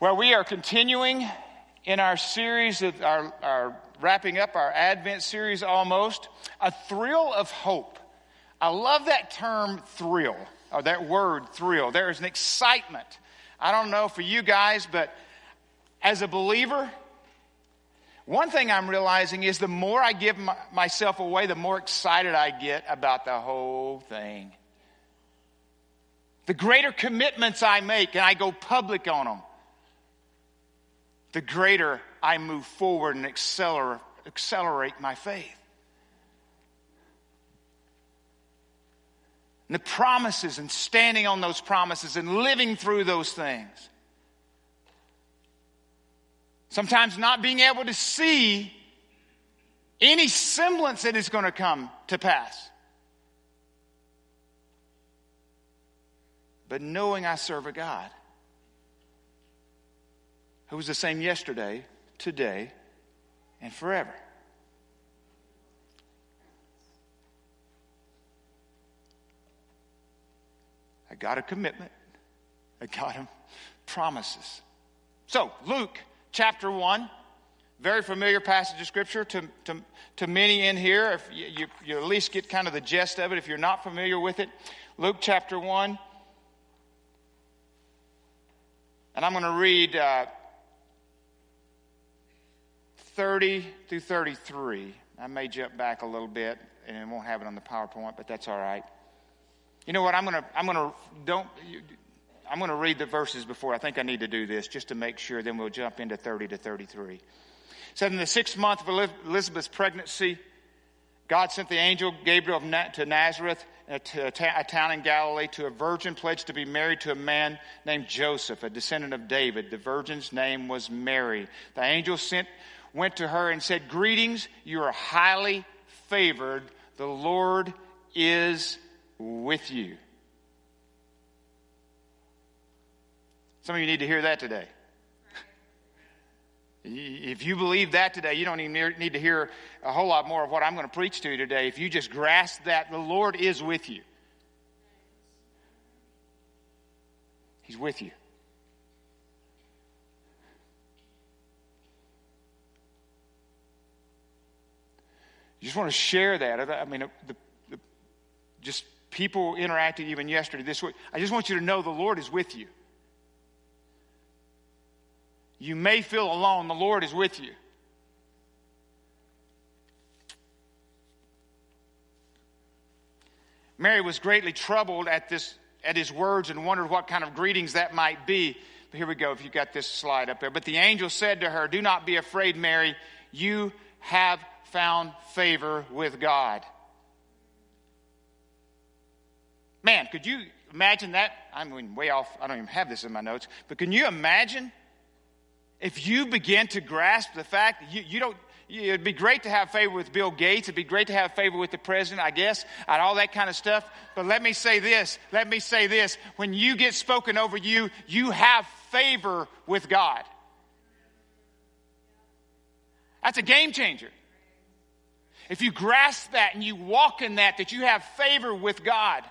Well, we are continuing in our series, our, our wrapping up our Advent series almost, a thrill of hope. I love that term thrill, or that word thrill. There is an excitement. I don't know for you guys, but as a believer, one thing I'm realizing is the more I give my, myself away, the more excited I get about the whole thing. The greater commitments I make and I go public on them, the greater I move forward and accelerate, accelerate my faith. And the promises and standing on those promises and living through those things. Sometimes not being able to see any semblance that is going to come to pass. But knowing I serve a God who was the same yesterday, today, and forever. I got a commitment. I got him promises. So, Luke chapter 1, very familiar passage of scripture to, to, to many in here. If you, you, you at least get kind of the gist of it, if you're not familiar with it, Luke chapter 1. And I'm going to read uh, 30 through 33. I may jump back a little bit and I won't have it on the PowerPoint, but that's all right. You know what? I'm going to, I'm going to, don't, I'm going to read the verses before. I think I need to do this just to make sure. Then we'll jump into 30 to 33. It said in the sixth month of Elizabeth's pregnancy, God sent the angel Gabriel to Nazareth, uh, a town in Galilee, to a virgin pledged to be married to a man named Joseph, a descendant of David. The virgin's name was Mary. The angel sent went to her and said, Greetings, you are highly favored. The Lord is with you. Some of you need to hear that today. If you believe that today, you don't even need to hear a whole lot more of what I'm going to preach to you today. If you just grasp that, the Lord is with you. He's with you. You just want to share that. I mean, the, the, just people interacting even yesterday this week. I just want you to know the Lord is with you. You may feel alone, the Lord is with you. Mary was greatly troubled at this at his words and wondered what kind of greetings that might be. But here we go, if you got this slide up there. But the angel said to her, Do not be afraid, Mary. You have found favor with God. Man, could you imagine that? I'm mean, way off. I don't even have this in my notes. But can you imagine if you begin to grasp the fact that you, you don't, it'd be great to have favor with Bill Gates. It'd be great to have favor with the president, I guess, and all that kind of stuff. But let me say this. Let me say this. When you get spoken over you, you have favor with God. That's a game changer. If you grasp that and you walk in that, that you have favor with God.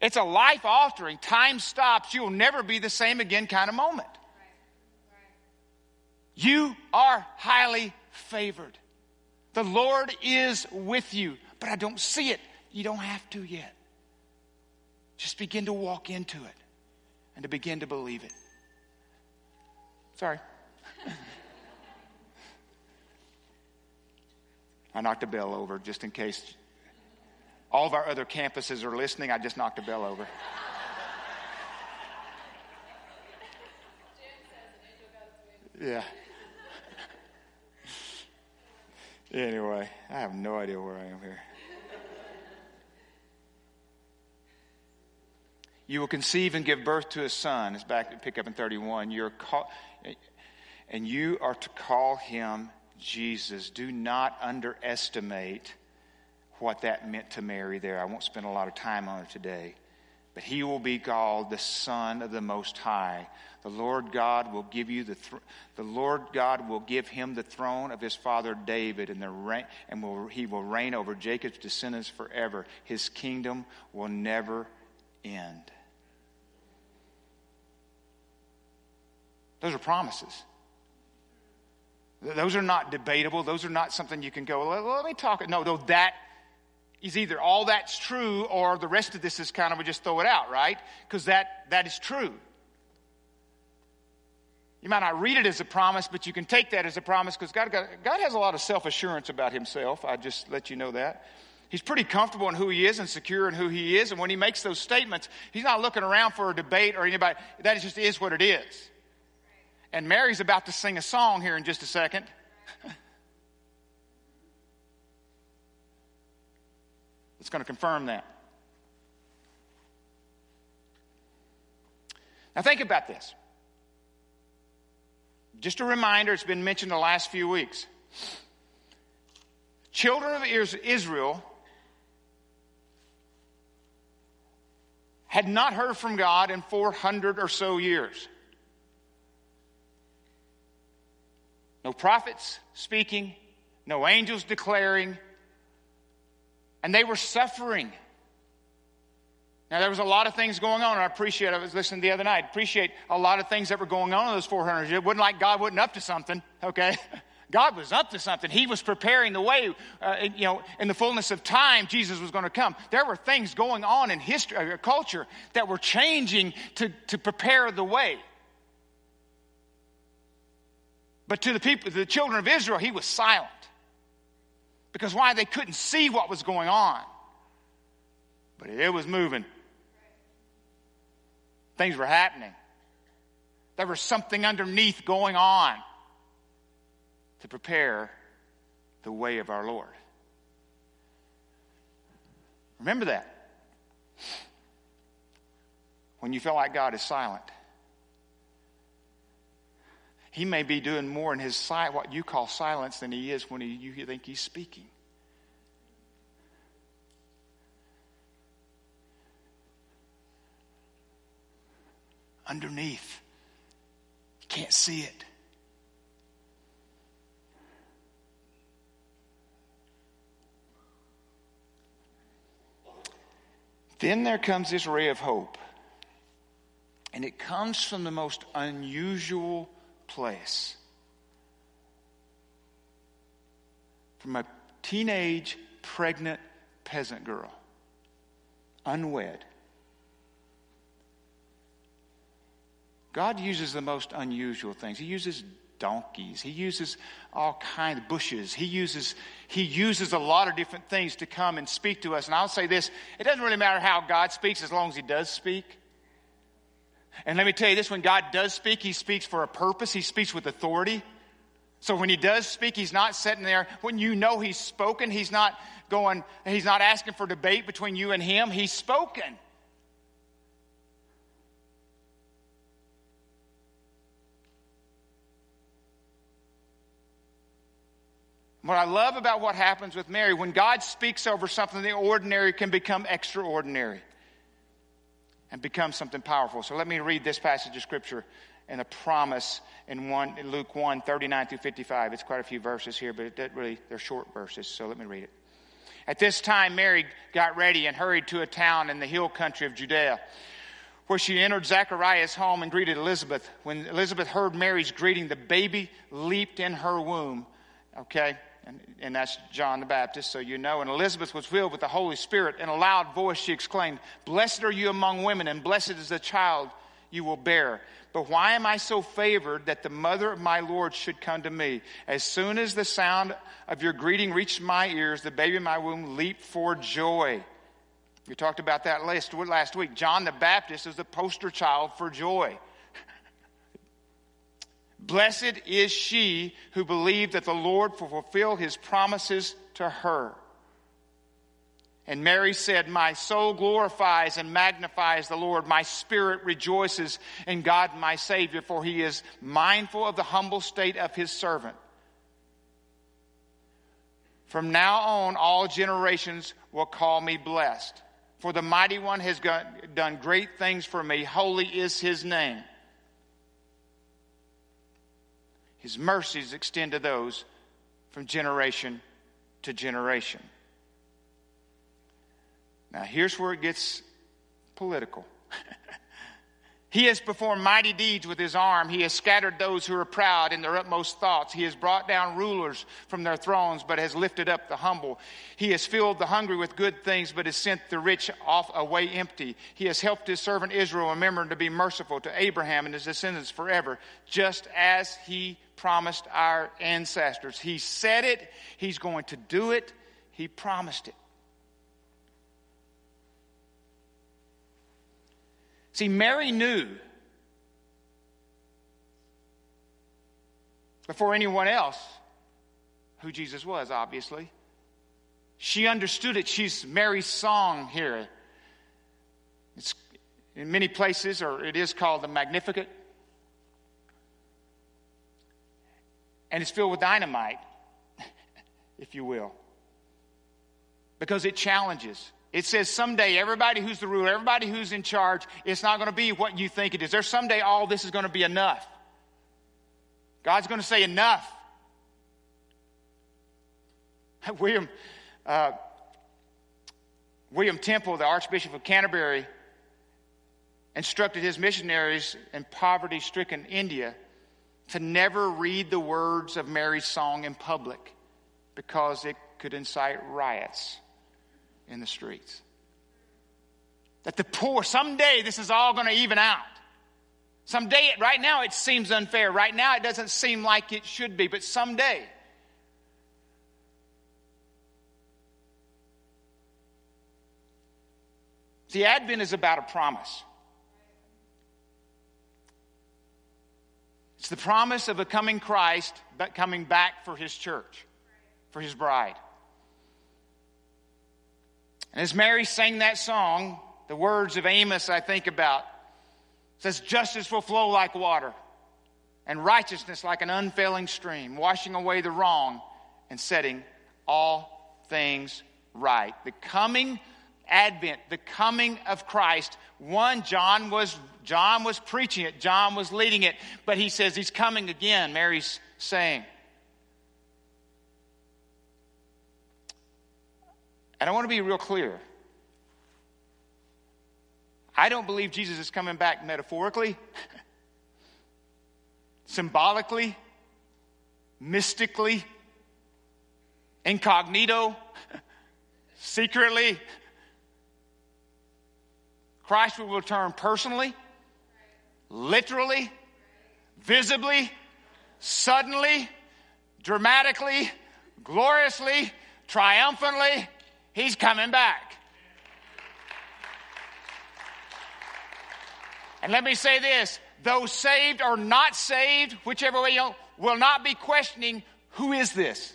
It's a life altering, time stops, you'll never be the same again kind of moment. You are highly favored. The Lord is with you, but I don't see it. You don't have to yet. Just begin to walk into it and to begin to believe it. Sorry. I knocked a bell over just in case all of our other campuses are listening. I just knocked a bell over. Yeah. anyway, I have no idea where I am here. You will conceive and give birth to a son. It's back to pick up in 31. You're call, and you are to call him Jesus. Do not underestimate what that meant to Mary there. I won't spend a lot of time on it today. But he will be called the Son of the Most High. The Lord God will give you the th- the Lord God will give him the throne of his father David, and the and will, he will reign over Jacob's descendants forever. His kingdom will never end. Those are promises. Those are not debatable. Those are not something you can go, let, let me talk. No, that is either all that's true or the rest of this is kind of we just throw it out, right? Because that, that is true. You might not read it as a promise, but you can take that as a promise because God, God, God has a lot of self assurance about himself. I just let you know that. He's pretty comfortable in who he is and secure in who he is. And when he makes those statements, he's not looking around for a debate or anybody. That just is what it is. And Mary's about to sing a song here in just a second. it's going to confirm that. Now, think about this. Just a reminder, it's been mentioned the last few weeks. Children of Israel had not heard from God in 400 or so years. No prophets speaking, no angels declaring, and they were suffering. Now, there was a lot of things going on. I appreciate, I was listening the other night, appreciate a lot of things that were going on in those 400 years. It wasn't like God wasn't up to something, okay? God was up to something. He was preparing the way, uh, you know, in the fullness of time, Jesus was going to come. There were things going on in history, uh, culture that were changing to, to prepare the way. But to the people, to the children of Israel, he was silent. Because why? They couldn't see what was going on. But it was moving. Things were happening. There was something underneath going on to prepare the way of our Lord. Remember that. When you feel like God is silent, He may be doing more in His sight, what you call silence, than He is when he, you think He's speaking. Underneath, you can't see it. Then there comes this ray of hope. And it comes from the most unusual place. From a teenage, pregnant peasant girl, unwed. God uses the most unusual things. He uses donkeys. He uses all kinds of bushes. He uses, he uses a lot of different things to come and speak to us. And I'll say this it doesn't really matter how God speaks as long as He does speak. And let me tell you this when God does speak, He speaks for a purpose, He speaks with authority. So when He does speak, He's not sitting there. When you know He's spoken, He's not going, He's not asking for debate between you and Him. He's spoken. What I love about what happens with Mary, when God speaks over something, the ordinary can become extraordinary and become something powerful. So let me read this passage of scripture and a promise in, one, in Luke 1 39 through 55. It's quite a few verses here, but it really, they're short verses, so let me read it. At this time, Mary got ready and hurried to a town in the hill country of Judea, where she entered Zachariah's home and greeted Elizabeth. When Elizabeth heard Mary's greeting, the baby leaped in her womb. Okay? And, and that's John the Baptist, so you know. And Elizabeth was filled with the Holy Spirit. In a loud voice, she exclaimed, Blessed are you among women, and blessed is the child you will bear. But why am I so favored that the mother of my Lord should come to me? As soon as the sound of your greeting reached my ears, the baby in my womb leaped for joy. We talked about that last, last week. John the Baptist is the poster child for joy. Blessed is she who believed that the Lord will fulfill his promises to her. And Mary said, My soul glorifies and magnifies the Lord. My spirit rejoices in God my Savior, for he is mindful of the humble state of his servant. From now on, all generations will call me blessed. For the mighty one has done great things for me. Holy is his name. His mercies extend to those from generation to generation. Now, here's where it gets political. He has performed mighty deeds with his arm. He has scattered those who are proud in their utmost thoughts. He has brought down rulers from their thrones, but has lifted up the humble. He has filled the hungry with good things, but has sent the rich off away empty. He has helped his servant Israel, remember to be merciful to Abraham and his descendants forever, just as he promised our ancestors. He said it, he's going to do it, he promised it. See, Mary knew before anyone else who Jesus was, obviously. She understood it. She's Mary's song here. It's in many places, or it is called the Magnificat. And it's filled with dynamite, if you will, because it challenges. It says someday everybody who's the ruler, everybody who's in charge, it's not going to be what you think it is. There's someday all this is going to be enough. God's going to say enough. William, uh, William Temple, the Archbishop of Canterbury, instructed his missionaries in poverty stricken India to never read the words of Mary's song in public because it could incite riots in the streets. That the poor, someday this is all going to even out. Someday, right now it seems unfair. Right now it doesn't seem like it should be, but someday. See, Advent is about a promise. It's the promise of a coming Christ, but coming back for his church, for his bride. And as Mary sang that song, the words of Amos I think about says, Justice will flow like water, and righteousness like an unfailing stream, washing away the wrong and setting all things right. The coming advent, the coming of Christ. One, John was John was preaching it, John was leading it, but he says he's coming again, Mary's saying. And I want to be real clear. I don't believe Jesus is coming back metaphorically, symbolically, mystically, incognito, secretly. Christ will return personally, literally, visibly, suddenly, dramatically, gloriously, triumphantly, He's coming back. And let me say this those saved or not saved, whichever way you will not be questioning who is this.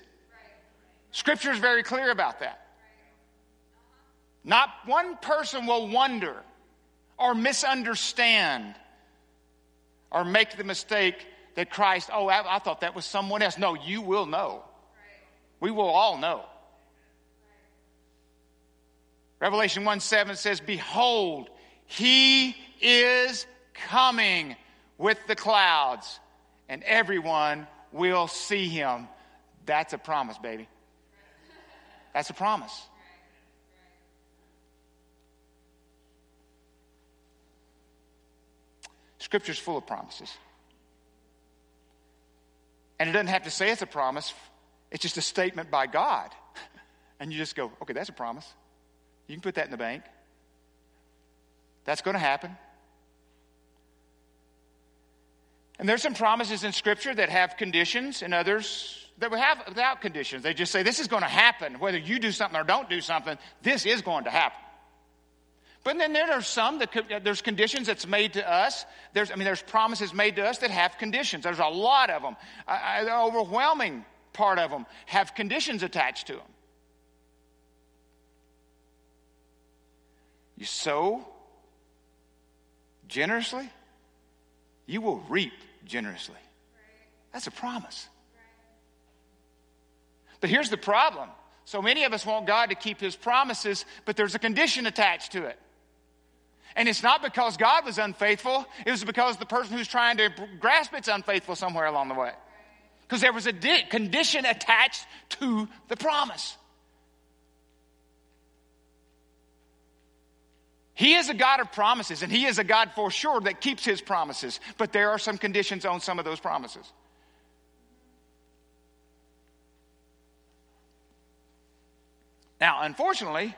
Scripture is very clear about that. Not one person will wonder or misunderstand or make the mistake that Christ, oh, I, I, thought that was someone else. No, you will know. We will all know. Revelation 1 7 says, Behold, he is coming with the clouds, and everyone will see him. That's a promise, baby. That's a promise. Scripture's full of promises. And it doesn't have to say it's a promise, it's just a statement by God. And you just go, okay, that's a promise. You can put that in the bank. That's going to happen. And there's some promises in Scripture that have conditions, and others that we have without conditions. They just say, This is going to happen. Whether you do something or don't do something, this is going to happen. But then there are some that there's conditions that's made to us. There's, I mean, there's promises made to us that have conditions. There's a lot of them. Uh, the overwhelming part of them have conditions attached to them. You sow generously, you will reap generously. That's a promise. But here's the problem. So many of us want God to keep his promises, but there's a condition attached to it. And it's not because God was unfaithful, it was because the person who's trying to grasp it's unfaithful somewhere along the way. Because there was a di- condition attached to the promise. He is a God of promises, and He is a God for sure that keeps His promises. But there are some conditions on some of those promises. Now, unfortunately,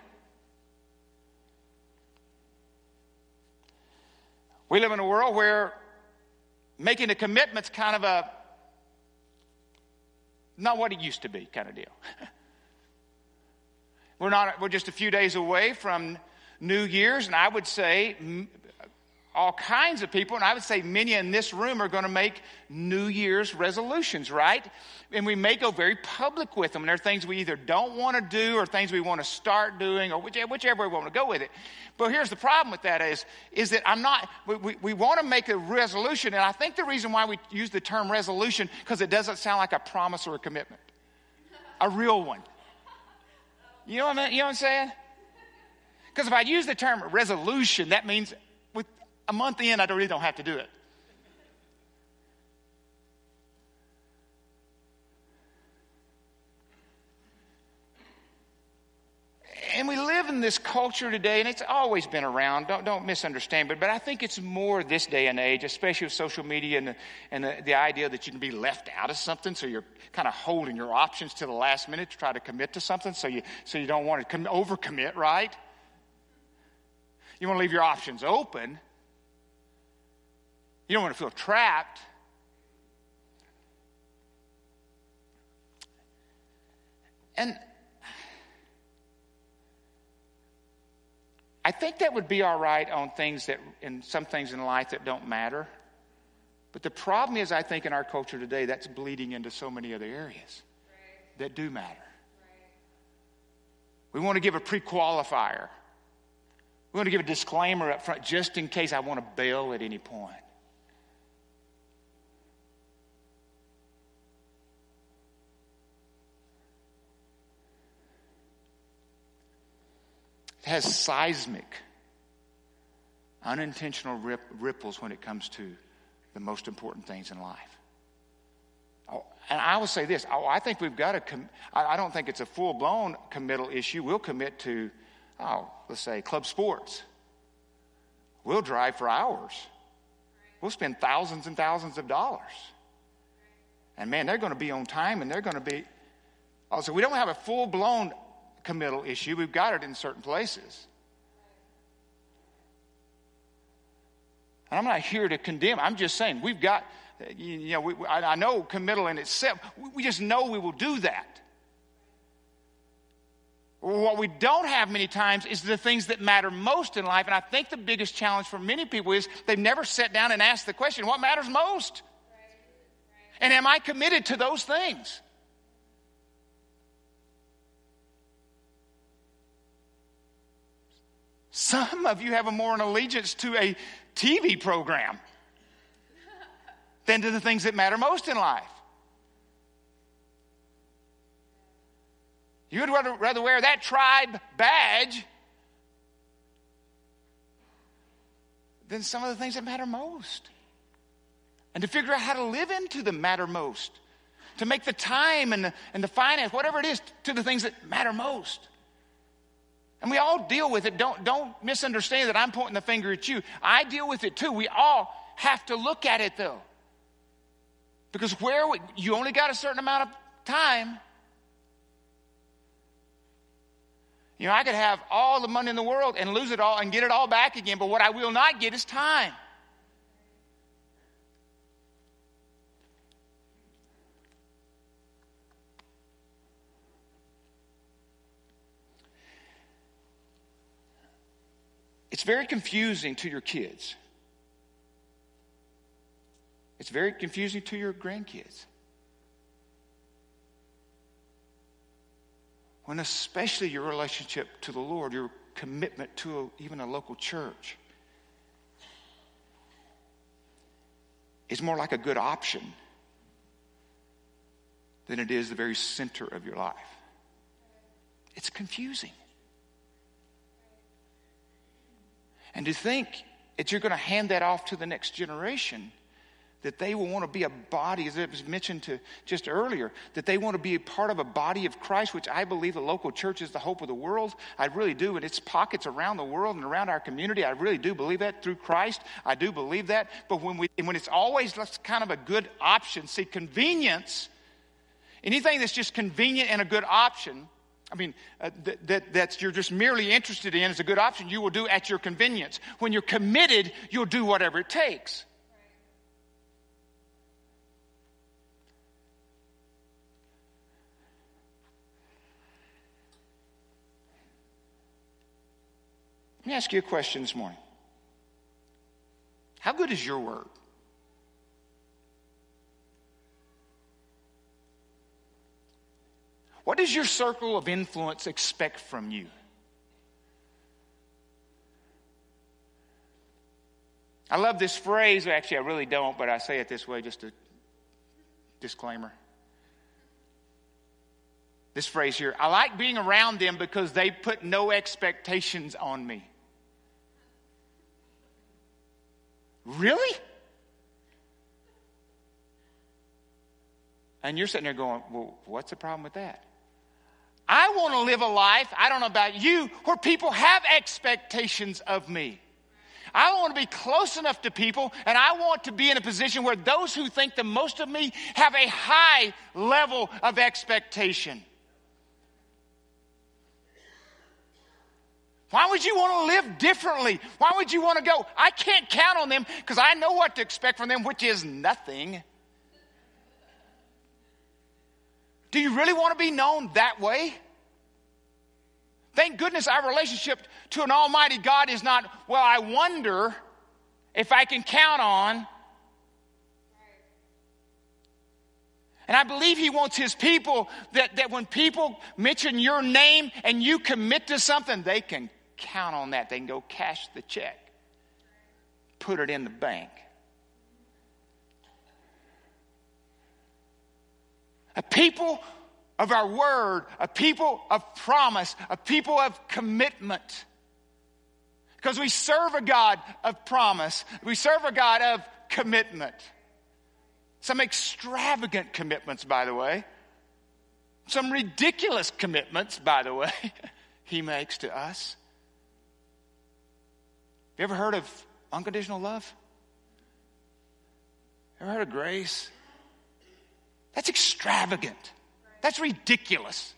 we live in a world where making a commitment's kind of a not what it used to be kind of deal. we're not we're just a few days away from New Year's, and I would say all kinds of people, and I would say many in this room are going to make New Year's resolutions, right? And we may go very public with them. And there are things we either don't want to do or things we want to start doing or whichever, we want to go with it. But here's the problem with that is, is that I'm not, we, we, we want to make a resolution. And I think the reason why we use the term resolution, because it doesn't sound like a promise or a commitment, a real one. You know what, I mean? you know what I'm saying? Because if I use the term resolution, that means with a month in, I really don't have to do it. and we live in this culture today, and it's always been around. Don't, don't misunderstand, but, but I think it's more this day and age, especially with social media and, the, and the, the idea that you can be left out of something. So you're kind of holding your options to the last minute to try to commit to something. So you, so you don't want to com- overcommit, right? You want to leave your options open you don't want to feel trapped. And I think that would be all right on things that, in some things in life that don't matter. But the problem is, I think in our culture today, that's bleeding into so many other areas that do matter. We want to give a pre qualifier. We want to give a disclaimer up front just in case I want to bail at any point. It has seismic, unintentional rip, ripples when it comes to the most important things in life. Oh, and I will say this oh, I think we've got to, com- I don't think it's a full blown committal issue. We'll commit to, oh, let's say club sports. We'll drive for hours. We'll spend thousands and thousands of dollars. And man, they're going to be on time and they're going to be. Oh, also, we don't have a full blown committal issue. We've got it in certain places. And I'm not here to condemn. I'm just saying we've got, you know, we, I, know committal in itself. We just know we will do that. What we don't have many times is the things that matter most in life. And I think the biggest challenge for many people is they've never sat down and asked the question, what matters most? And am I committed to those things? Some of you have a more an allegiance to a TV program than to the things that matter most in life. You would rather, rather wear that tribe badge than some of the things that matter most. And to figure out how to live into the matter most. To make the time and the, and the finance, whatever it is, to the things that matter most. And we all deal with it. Don't, don't misunderstand that I'm pointing the finger at you. I deal with it too. We all have to look at it though. Because where we, you only got a certain amount of time. You know, I could have all the money in the world and lose it all and get it all back again, but what I will not get is time. It's very confusing to your kids. It's very confusing to your grandkids. When, especially your relationship to the Lord, your commitment to a, even a local church, is more like a good option than it is the very center of your life. It's confusing. And to think that you're going to hand that off to the next generation that they will want to be a body, as it was mentioned to just earlier, that they want to be a part of a body of Christ, which I believe the local church is the hope of the world. I really do. And its pockets around the world and around our community. I really do believe that through Christ. I do believe that. But when we when it's always that's kind of a good option, see, convenience, anything that's just convenient and a good option, I mean, uh, that, that that's you're just merely interested in is a good option, you will do at your convenience. When you're committed, you'll do whatever it takes. Let me ask you a question this morning. How good is your word? What does your circle of influence expect from you? I love this phrase. Actually, I really don't, but I say it this way just a disclaimer. This phrase here I like being around them because they put no expectations on me. Really? And you're sitting there going, well, what's the problem with that? I want to live a life, I don't know about you, where people have expectations of me. I want to be close enough to people, and I want to be in a position where those who think the most of me have a high level of expectation. Why would you want to live differently? Why would you want to go? I can't count on them because I know what to expect from them, which is nothing. Do you really want to be known that way? Thank goodness our relationship to an Almighty God is not, well, I wonder if I can count on. And I believe He wants His people that, that when people mention your name and you commit to something, they can count on that. They can go cash the check, put it in the bank. A people of our word, a people of promise, a people of commitment. Because we serve a God of promise, we serve a God of commitment. Some extravagant commitments, by the way. Some ridiculous commitments, by the way, he makes to us. You ever heard of unconditional love? Ever heard of grace? That's extravagant. That's ridiculous.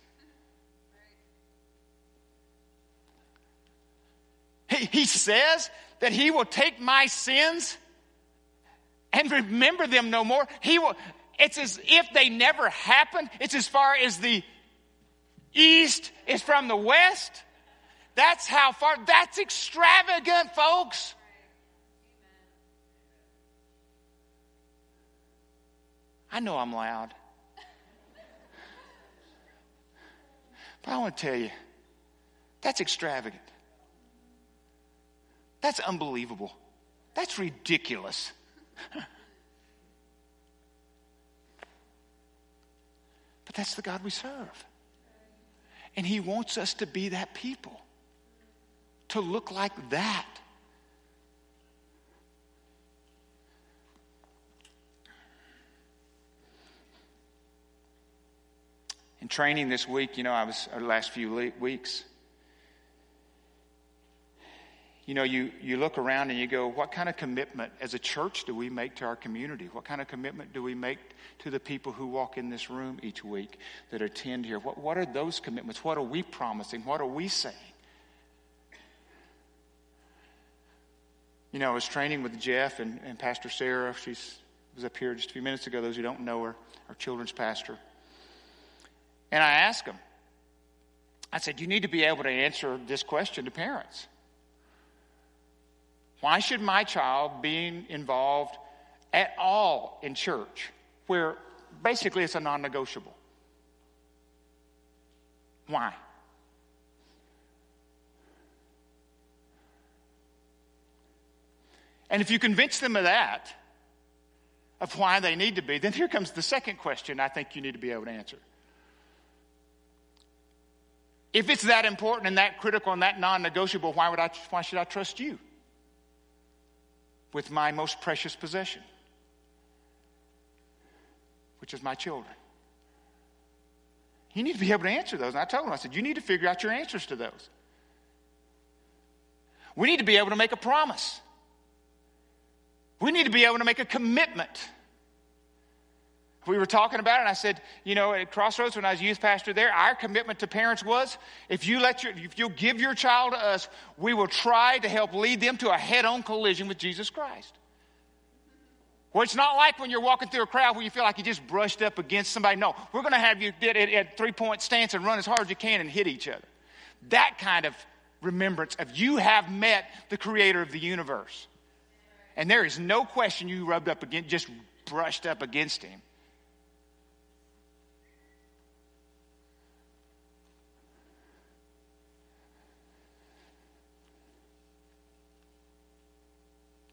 He, he says that he will take my sins and remember them no more. He will, it's as if they never happened. It's as far as the east is from the west. That's how far, that's extravagant, folks. I know I'm loud. But I want to tell you, that's extravagant. That's unbelievable. That's ridiculous. but that's the God we serve. And He wants us to be that people to look like that. In training this week, you know, I was, or the last few weeks, you know, you, you look around and you go, what kind of commitment as a church do we make to our community? What kind of commitment do we make to the people who walk in this room each week that attend here? What, what are those commitments? What are we promising? What are we saying? You know, I was training with Jeff and, and Pastor Sarah. She was up here just a few minutes ago. Those who don't know her, our children's pastor. And I asked him, I said, You need to be able to answer this question to parents. Why should my child be involved at all in church where basically it's a non negotiable? Why? And if you convince them of that, of why they need to be, then here comes the second question I think you need to be able to answer. If it's that important and that critical and that non negotiable, why, would I, why should I trust you with my most precious possession? which is my children. You need to be able to answer those. And I told him, I said, you need to figure out your answers to those. We need to be able to make a promise. We need to be able to make a commitment. We were talking about it, and I said, you know, at Crossroads when I was youth pastor there, our commitment to parents was if you let your, if you'll give your child to us, we will try to help lead them to a head-on collision with Jesus Christ. Well, it's not like when you're walking through a crowd where you feel like you just brushed up against somebody. No, we're going to have you get at, at three point stance and run as hard as you can and hit each other. That kind of remembrance of you have met the creator of the universe. And there is no question you rubbed up against, just brushed up against him.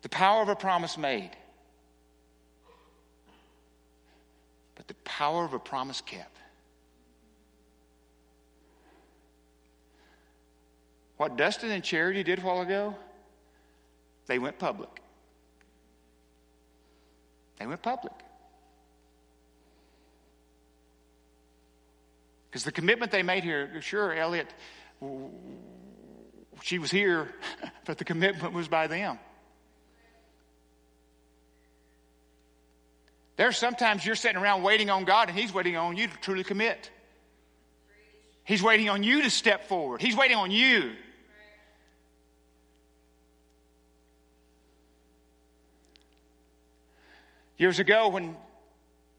The power of a promise made. But the power of a promise kept. What Dustin and Charity did a while ago, they went public. They went public. Because the commitment they made here, sure, Elliot, she was here, but the commitment was by them. There's sometimes you're sitting around waiting on God and He's waiting on you to truly commit. He's waiting on you to step forward. He's waiting on you. Years ago, when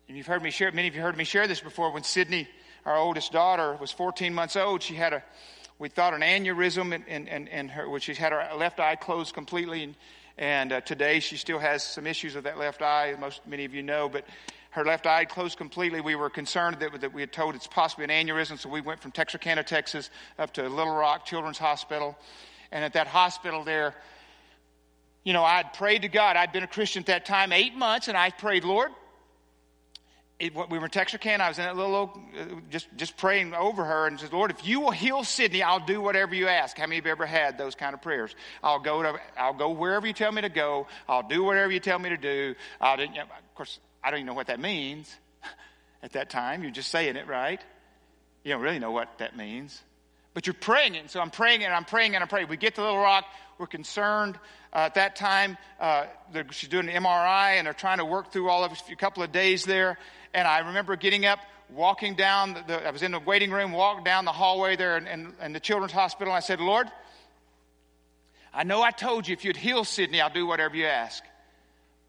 and you've heard me share, many of you heard me share this before, when Sydney, our oldest daughter, was 14 months old, she had a, we thought an aneurysm in, in, in, in her, which she had her left eye closed completely. And and uh, today she still has some issues with that left eye, most many of you know, but her left eye closed completely. We were concerned that, that we had told it's possibly an aneurysm, so we went from Texarkana, Texas, up to Little Rock Children's Hospital. And at that hospital there, you know, I'd prayed to God. I'd been a Christian at that time, eight months, and I prayed, Lord, it, we were in Texarkana. I was in that little, uh, just, just praying over her and said, Lord, if you will heal Sydney, I'll do whatever you ask. How many of you ever had those kind of prayers? I'll go to, I'll go wherever you tell me to go. I'll do whatever you tell me to do. I'll, you know, of course, I don't even know what that means at that time. You're just saying it, right? You don't really know what that means. But you're praying it. And so I'm praying and I'm praying and I'm praying. We get to Little Rock. We're concerned. Uh, at that time, uh, she's doing an MRI and they're trying to work through all of a couple of days there. And I remember getting up, walking down, the, I was in the waiting room, walked down the hallway there in, in, in the children's hospital. And I said, Lord, I know I told you if you'd heal Sydney, I'll do whatever you ask.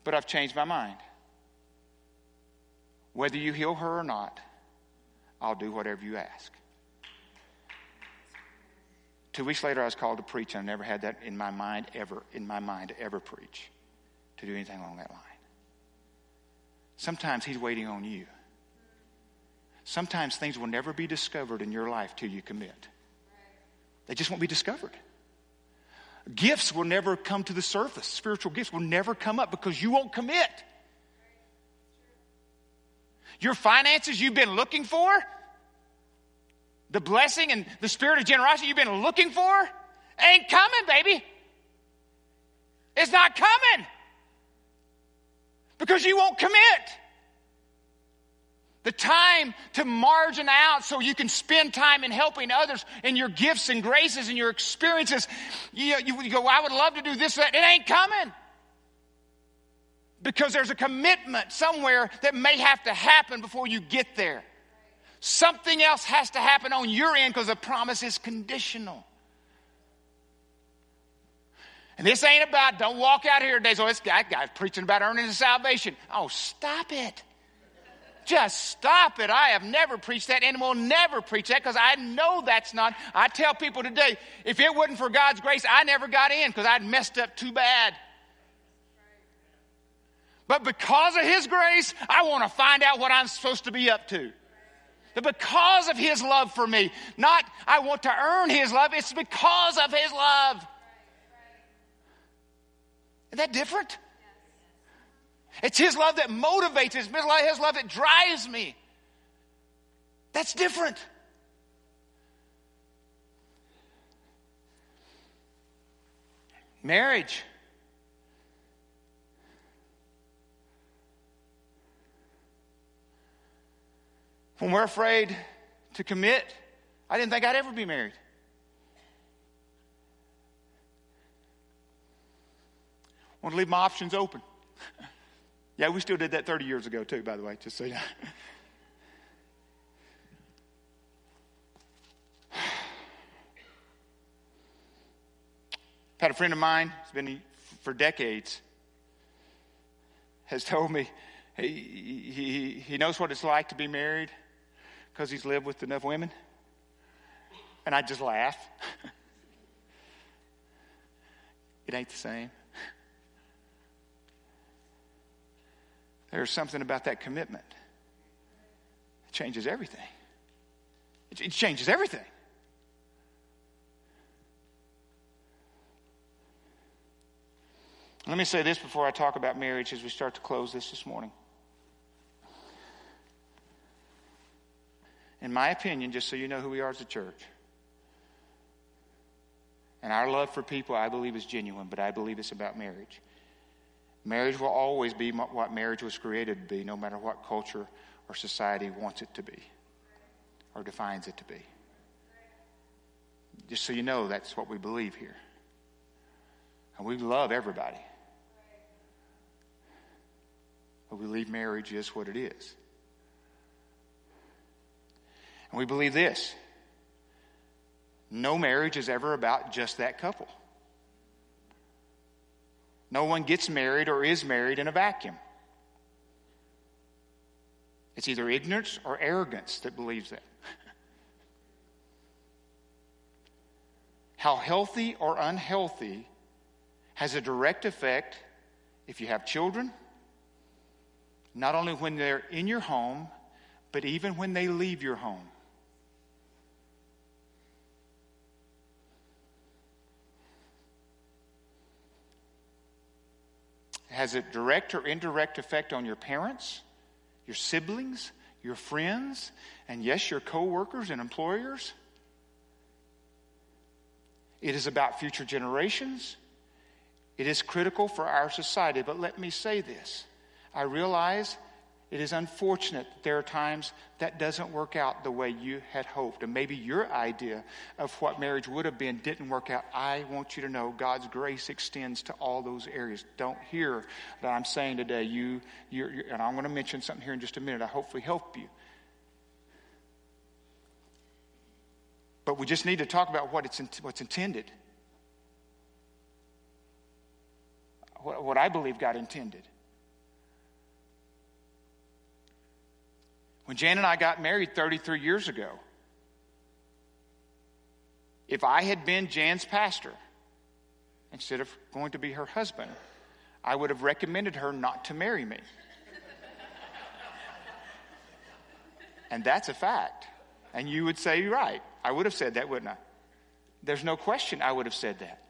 But I've changed my mind. Whether you heal her or not, I'll do whatever you ask. Two weeks later, I was called to preach, and I never had that in my mind ever, in my mind to ever preach, to do anything along that line. Sometimes He's waiting on you. Sometimes things will never be discovered in your life till you commit. They just won't be discovered. Gifts will never come to the surface. Spiritual gifts will never come up because you won't commit. Your finances you've been looking for, the blessing and the spirit of generosity you've been looking for, ain't coming, baby. It's not coming because you won't commit. The time to margin out so you can spend time in helping others and your gifts and graces and your experiences. You, you, you go, I would love to do this, that. It ain't coming. Because there's a commitment somewhere that may have to happen before you get there. Something else has to happen on your end because the promise is conditional. And this ain't about, don't walk out here today. So this guy, guy's preaching about earning his salvation. Oh, stop it. Just stop it. I have never preached that and will never preach that because I know that's not. I tell people today, if it wasn't for God's grace, I never got in because I'd messed up too bad. But because of His grace, I want to find out what I'm supposed to be up to. That because of His love for me, not I want to earn His love, it's because of His love. Is that different? It's His love that motivates, me, it's His love that drives me. That's different. Marriage. When we're afraid to commit, I didn't think I'd ever be married. I want to leave my options open. yeah, we still did that 30 years ago, too, by the way, just so you know. had a friend of mine, it's been for decades, has told me he, he, he knows what it's like to be married because he's lived with enough women. And I just laugh. it ain't the same. There's something about that commitment. It changes everything. It, it changes everything. Let me say this before I talk about marriage as we start to close this this morning. In my opinion, just so you know who we are as a church, and our love for people, I believe, is genuine, but I believe it's about marriage. Marriage will always be what marriage was created to be, no matter what culture or society wants it to be or defines it to be. Just so you know, that's what we believe here. And we love everybody. But we believe marriage is what it is. And we believe this no marriage is ever about just that couple. No one gets married or is married in a vacuum. It's either ignorance or arrogance that believes that. How healthy or unhealthy has a direct effect if you have children, not only when they're in your home, but even when they leave your home. Has a direct or indirect effect on your parents, your siblings, your friends, and yes, your coworkers and employers. It is about future generations. It is critical for our society. But let me say this I realize it is unfortunate that there are times that doesn't work out the way you had hoped. And maybe your idea of what marriage would have been didn't work out. I want you to know God's grace extends to all those areas. Don't hear that I'm saying today, you, you're, you're, and I'm going to mention something here in just a minute. I hopefully help you. But we just need to talk about what it's in, what's intended. What, what I believe God intended. When Jan and I got married 33 years ago, if I had been Jan's pastor instead of going to be her husband, I would have recommended her not to marry me. and that's a fact. And you would say, right. I would have said that, wouldn't I? There's no question I would have said that.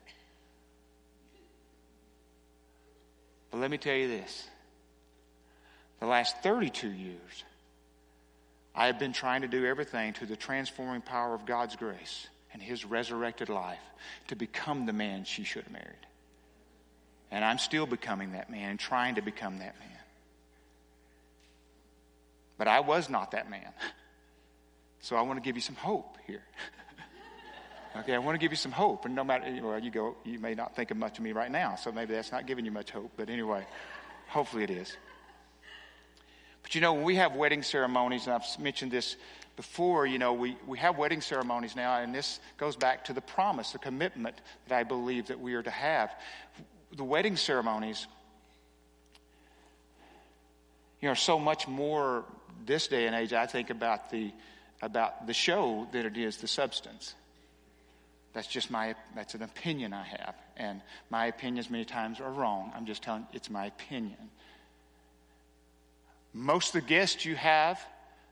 But let me tell you this the last 32 years, I have been trying to do everything to the transforming power of God's grace and His resurrected life to become the man she should have married. And I'm still becoming that man and trying to become that man. But I was not that man. So I want to give you some hope here. okay, I want to give you some hope. And no matter, well, you go, you may not think of much of me right now, so maybe that's not giving you much hope. But anyway, hopefully it is. But you know, when we have wedding ceremonies, and I've mentioned this before, you know, we, we have wedding ceremonies now, and this goes back to the promise, the commitment that I believe that we are to have. The wedding ceremonies, you know, so much more this day and age, I think, about the, about the show than it is the substance. That's just my, that's an opinion I have. And my opinions many times are wrong. I'm just telling it's my opinion. Most of the guests you have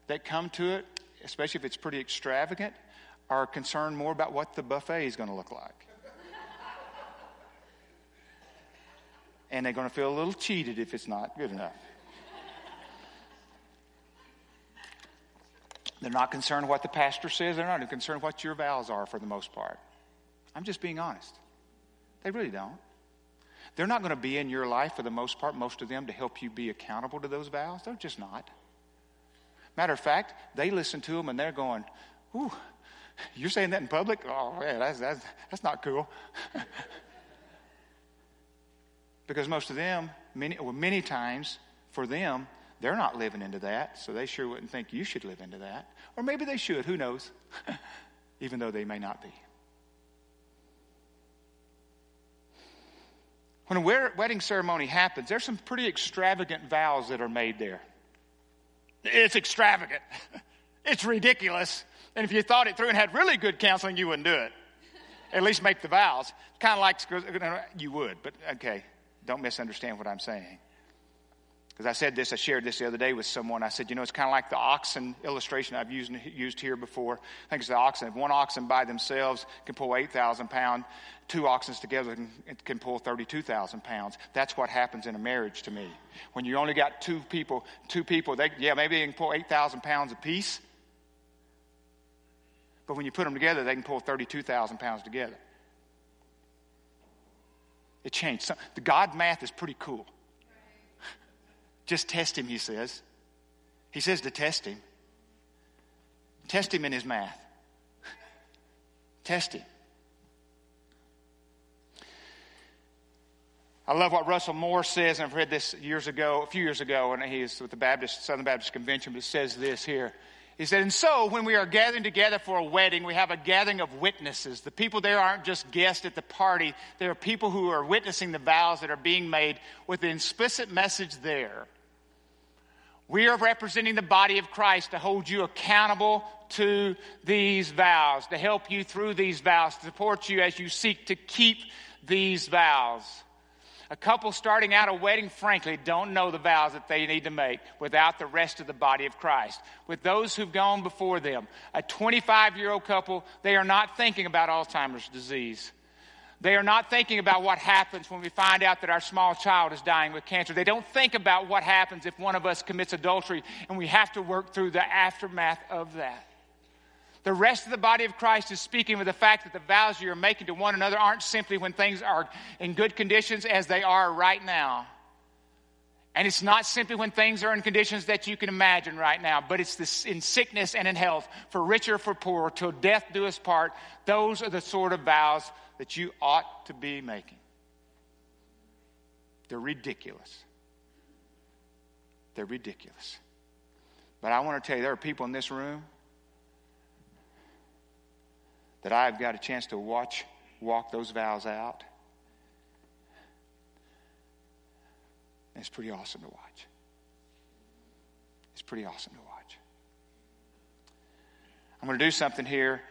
that come to it, especially if it's pretty extravagant, are concerned more about what the buffet is going to look like. and they're going to feel a little cheated if it's not good enough. They're not concerned what the pastor says. They're not concerned what your vows are for the most part. I'm just being honest. They really don't. They're not going to be in your life for the most part, most of them, to help you be accountable to those vows. They're just not. Matter of fact, they listen to them and they're going, Ooh, you're saying that in public? Oh, man, that's, that's, that's not cool. because most of them, many, well, many times for them, they're not living into that, so they sure wouldn't think you should live into that. Or maybe they should, who knows? Even though they may not be. When a wedding ceremony happens, there's some pretty extravagant vows that are made there. It's extravagant. It's ridiculous. And if you thought it through and had really good counseling, you wouldn't do it. At least make the vows. Kind of like you would, but okay, don't misunderstand what I'm saying. Because I said this, I shared this the other day with someone. I said, you know, it's kind of like the oxen illustration I've used, used here before. I think it's the oxen. If one oxen by themselves can pull 8,000 pounds, two oxen together can, can pull 32,000 pounds. That's what happens in a marriage to me. When you only got two people, two people, they, yeah, maybe they can pull 8,000 pounds apiece. But when you put them together, they can pull 32,000 pounds together. It changed. The God math is pretty cool. Just test him, he says. He says to test him. Test him in his math. test him. I love what Russell Moore says, and I've read this years ago, a few years ago, and he's with the Baptist, Southern Baptist Convention, but it says this here. He said, and so when we are gathering together for a wedding, we have a gathering of witnesses. The people there aren't just guests at the party. There are people who are witnessing the vows that are being made with an explicit message there. We are representing the body of Christ to hold you accountable to these vows, to help you through these vows, to support you as you seek to keep these vows. A couple starting out a wedding, frankly, don't know the vows that they need to make without the rest of the body of Christ. With those who've gone before them, a 25 year old couple, they are not thinking about Alzheimer's disease. They are not thinking about what happens when we find out that our small child is dying with cancer. They don't think about what happens if one of us commits adultery and we have to work through the aftermath of that. The rest of the body of Christ is speaking with the fact that the vows you're making to one another aren't simply when things are in good conditions as they are right now. And it's not simply when things are in conditions that you can imagine right now, but it's this in sickness and in health, for richer, for poorer, till death do us part. Those are the sort of vows that you ought to be making. They're ridiculous. They're ridiculous. But I want to tell you, there are people in this room that I've got a chance to watch walk those vows out. And it's pretty awesome to watch. It's pretty awesome to watch. I'm going to do something here.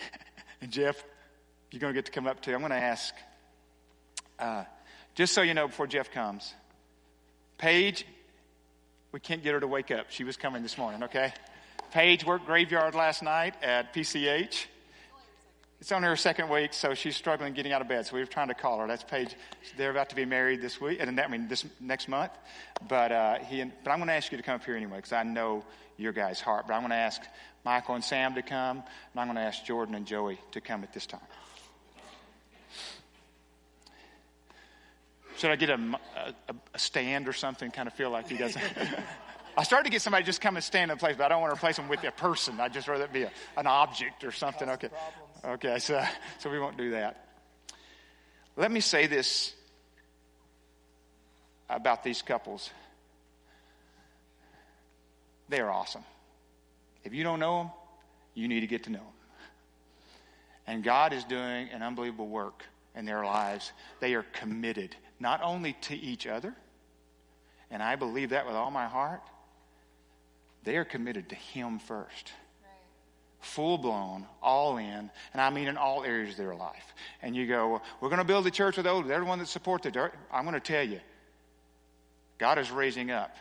and Jeff, you're going to get to come up to. I'm going to ask, uh, just so you know before Jeff comes, Paige, we can't get her to wake up. She was coming this morning, okay? Paige worked graveyard last night at PCH. It's on her second week, so she's struggling getting out of bed. So we were trying to call her. That's Paige. They're about to be married this week, and I mean this next month. But uh, he, but I'm going to ask you to come up here anyway because I know your guys' heart. But I'm going to ask Michael and Sam to come, and I'm going to ask Jordan and Joey to come at this time. Should I get a, a, a stand or something? Kind of feel like he doesn't. I started to get somebody just come and stand in place, but I don't want to replace them with a person. I'd just rather it be a, an object or something. Okay. Okay, so, so we won't do that. Let me say this about these couples. They are awesome. If you don't know them, you need to get to know them. And God is doing an unbelievable work in their lives. They are committed not only to each other, and I believe that with all my heart, they are committed to Him first. Full blown, all in, and I mean in all areas of their life. And you go, well, we're going to build a church with those, everyone that supports the it. I'm going to tell you, God is raising up.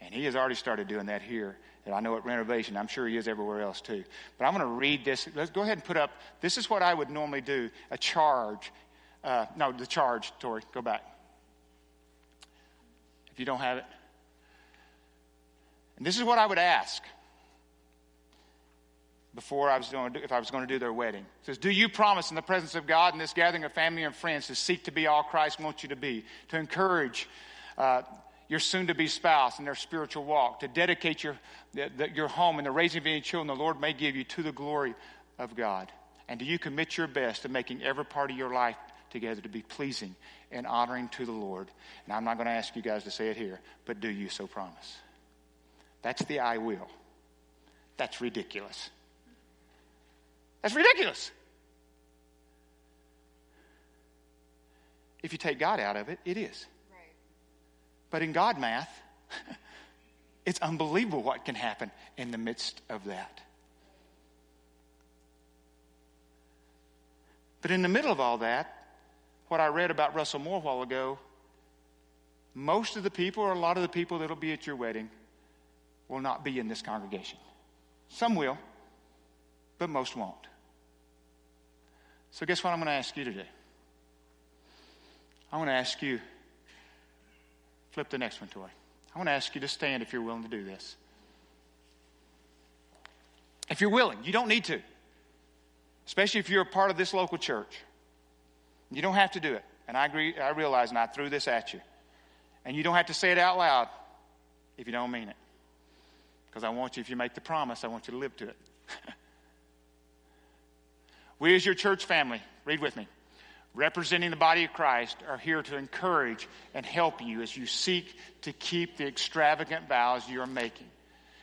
And He has already started doing that here. And I know at renovation, I'm sure He is everywhere else too. But I'm going to read this. Let's go ahead and put up. This is what I would normally do a charge uh, no, the charge, Tori. Go back. If you don't have it. And this is what I would ask before I was going to do, if I was going to do their wedding. It says, Do you promise in the presence of God in this gathering of family and friends to seek to be all Christ wants you to be, to encourage uh, your soon to be spouse in their spiritual walk, to dedicate your, the, the, your home and the raising of any children the Lord may give you to the glory of God? And do you commit your best to making every part of your life together to be pleasing and honoring to the Lord? And I'm not going to ask you guys to say it here, but do you so promise? That's the I will. That's ridiculous. That's ridiculous. If you take God out of it, it is. Right. But in God math, it's unbelievable what can happen in the midst of that. But in the middle of all that, what I read about Russell Moore a while ago, most of the people, or a lot of the people that'll be at your wedding, will not be in this congregation. Some will, but most won't. So, guess what I'm going to ask you today? I want to ask you, flip the next one, Toy. I want to ask you to stand if you're willing to do this. If you're willing, you don't need to, especially if you're a part of this local church. You don't have to do it. And I agree, I realize, and I threw this at you. And you don't have to say it out loud if you don't mean it. Because I want you, if you make the promise, I want you to live to it. we, as your church family, read with me representing the body of Christ, are here to encourage and help you as you seek to keep the extravagant vows you are making.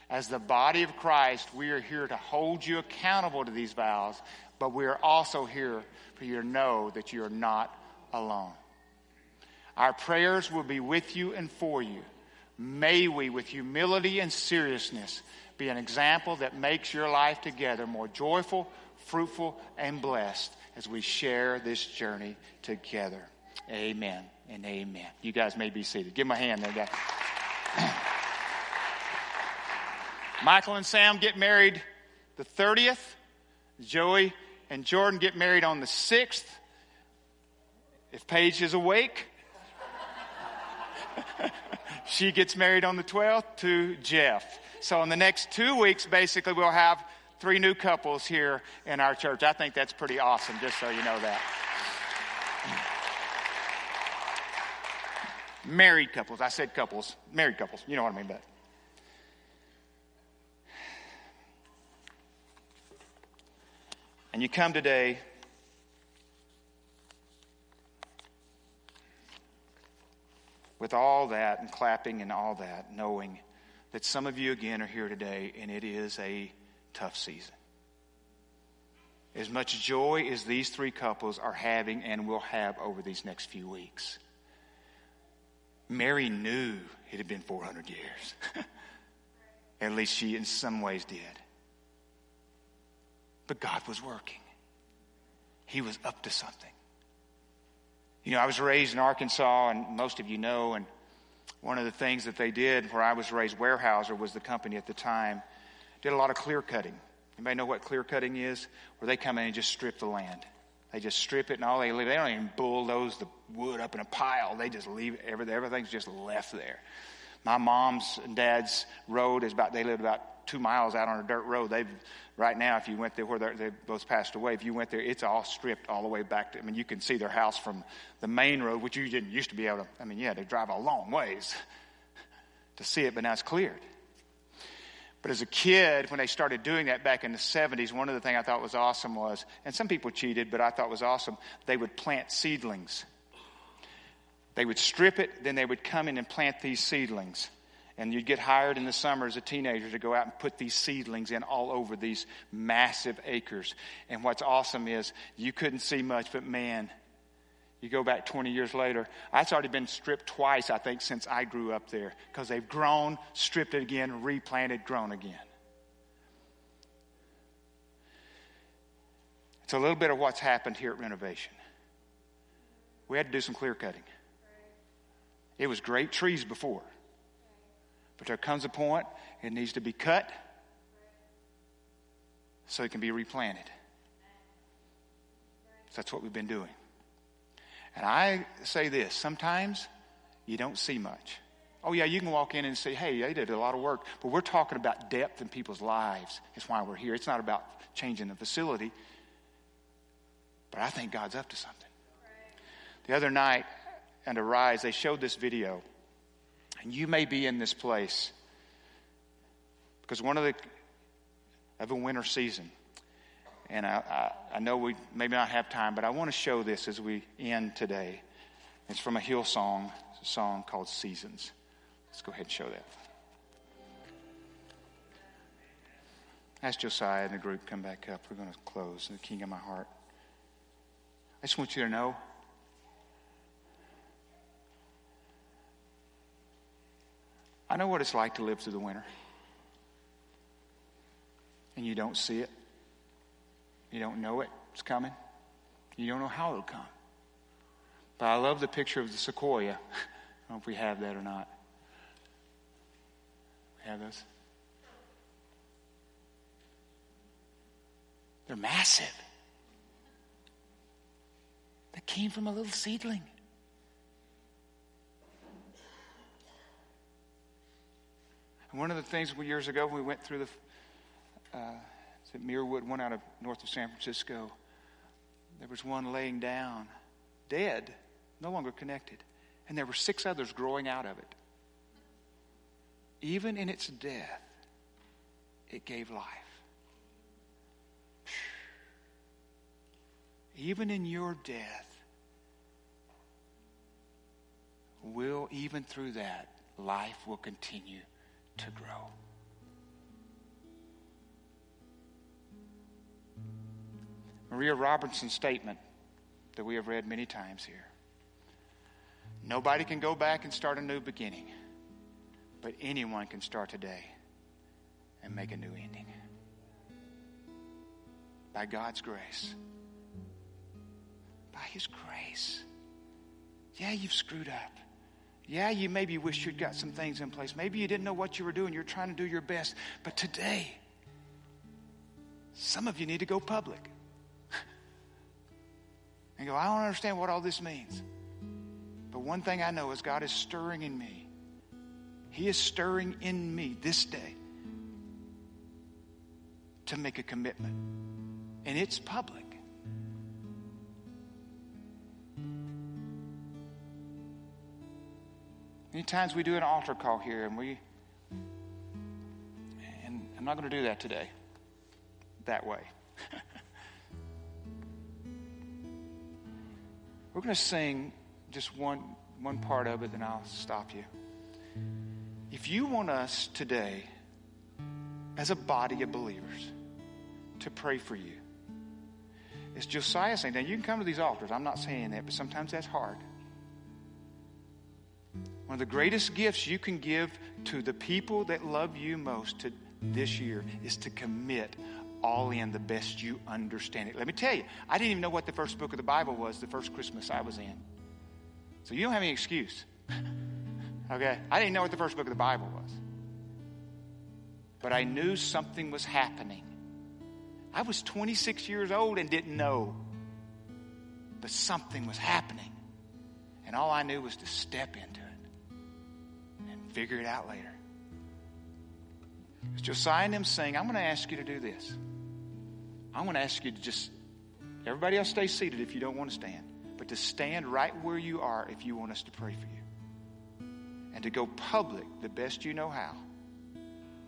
As the body of Christ, we are here to hold you accountable to these vows, but we are also here for you to know that you are not alone. Our prayers will be with you and for you. May we, with humility and seriousness, be an example that makes your life together more joyful, fruitful, and blessed as we share this journey together. Amen and amen. You guys may be seated. Give them a hand there, guys. Michael and Sam get married the 30th. Joey and Jordan get married on the 6th. If Paige is awake, she gets married on the 12th to Jeff. So in the next two weeks, basically, we'll have three new couples here in our church. I think that's pretty awesome, just so you know that. Married couples. I said couples. Married couples. You know what I mean by And you come today with all that and clapping and all that, knowing that some of you again are here today and it is a tough season. As much joy as these three couples are having and will have over these next few weeks. Mary knew it had been 400 years. At least she, in some ways, did. But God was working, He was up to something. You know, I was raised in Arkansas, and most of you know, and one of the things that they did where I was raised, Weyerhaeuser was the company at the time did a lot of clear cutting. Anybody know what clear cutting is? Where they come in and just strip the land. They just strip it and all they leave. They don't even bulldoze the wood up in a pile. They just leave everything. Everything's just left there. My mom's and dad's road is about. They lived about two miles out on a dirt road. They've right now, if you went there where they both passed away, if you went there, it's all stripped all the way back to. I mean, you can see their house from the main road, which you didn't used to be able to. I mean, yeah, they drive a long ways to see it, but now it's cleared. But as a kid, when they started doing that back in the 70s, one of the things I thought was awesome was, and some people cheated, but I thought was awesome, they would plant seedlings. They would strip it, then they would come in and plant these seedlings. And you'd get hired in the summer as a teenager to go out and put these seedlings in all over these massive acres. And what's awesome is you couldn't see much, but man, you go back 20 years later, it's already been stripped twice, I think, since I grew up there because they've grown, stripped it again, replanted, grown again. It's a little bit of what's happened here at Renovation. We had to do some clear cutting. It was great trees before, but there comes a point it needs to be cut so it can be replanted. So that's what we've been doing. And I say this sometimes you don't see much. Oh, yeah, you can walk in and say, hey, they did a lot of work. But we're talking about depth in people's lives. It's why we're here. It's not about changing the facility. But I think God's up to something. The other night, and Arise, they showed this video. And you may be in this place because one of the of a winter season. And I, I, I know we maybe not have time, but I want to show this as we end today. It's from a Hillsong song a song called Seasons. Let's go ahead and show that. Ask Josiah and the group come back up. We're going to close. The King of my heart. I just want you to know I know what it's like to live through the winter. And you don't see it. You don't know it. It's coming. You don't know how it'll come. But I love the picture of the sequoia. I don't know if we have that or not. We have those? They're massive. They came from a little seedling. And one of the things years ago, we went through the, uh, Muirwood, one out of north of San Francisco, there was one laying down, dead, no longer connected. And there were six others growing out of it. Even in its death, it gave life. Even in your death, will, even through that, life will continue to grow. Maria Robertson's statement that we have read many times here. Nobody can go back and start a new beginning, but anyone can start today and make a new ending. By God's grace. By His grace. Yeah, you've screwed up. Yeah, you maybe wish you'd got some things in place. Maybe you didn't know what you were doing. You're trying to do your best. But today, some of you need to go public. and go, I don't understand what all this means. But one thing I know is God is stirring in me. He is stirring in me this day to make a commitment. And it's public. Many times we do an altar call here, and we, and I'm not going to do that today, that way. We're going to sing just one, one part of it, then I'll stop you. If you want us today, as a body of believers, to pray for you, it's Josiah saying, now you can come to these altars. I'm not saying that, but sometimes that's hard. One of the greatest gifts you can give to the people that love you most to this year is to commit all in the best you understand it. Let me tell you, I didn't even know what the first book of the Bible was the first Christmas I was in. So you don't have any excuse. okay? I didn't know what the first book of the Bible was. But I knew something was happening. I was 26 years old and didn't know. But something was happening. And all I knew was to step into it figure it out later. As Josiah and them saying, I'm going to ask you to do this. I'm going to ask you to just, everybody else stay seated if you don't want to stand, but to stand right where you are if you want us to pray for you. And to go public the best you know how.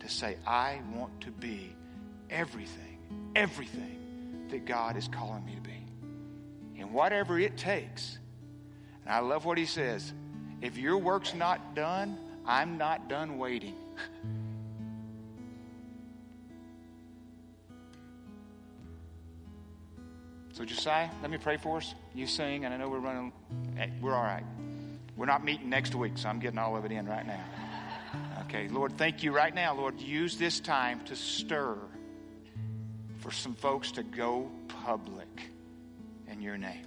To say, I want to be everything, everything that God is calling me to be. And whatever it takes. And I love what he says. If your work's not done, I'm not done waiting. So, Josiah, let me pray for us. You sing, and I know we're running. Eh, we're all right. We're not meeting next week, so I'm getting all of it in right now. Okay, Lord, thank you right now, Lord. Use this time to stir for some folks to go public in your name.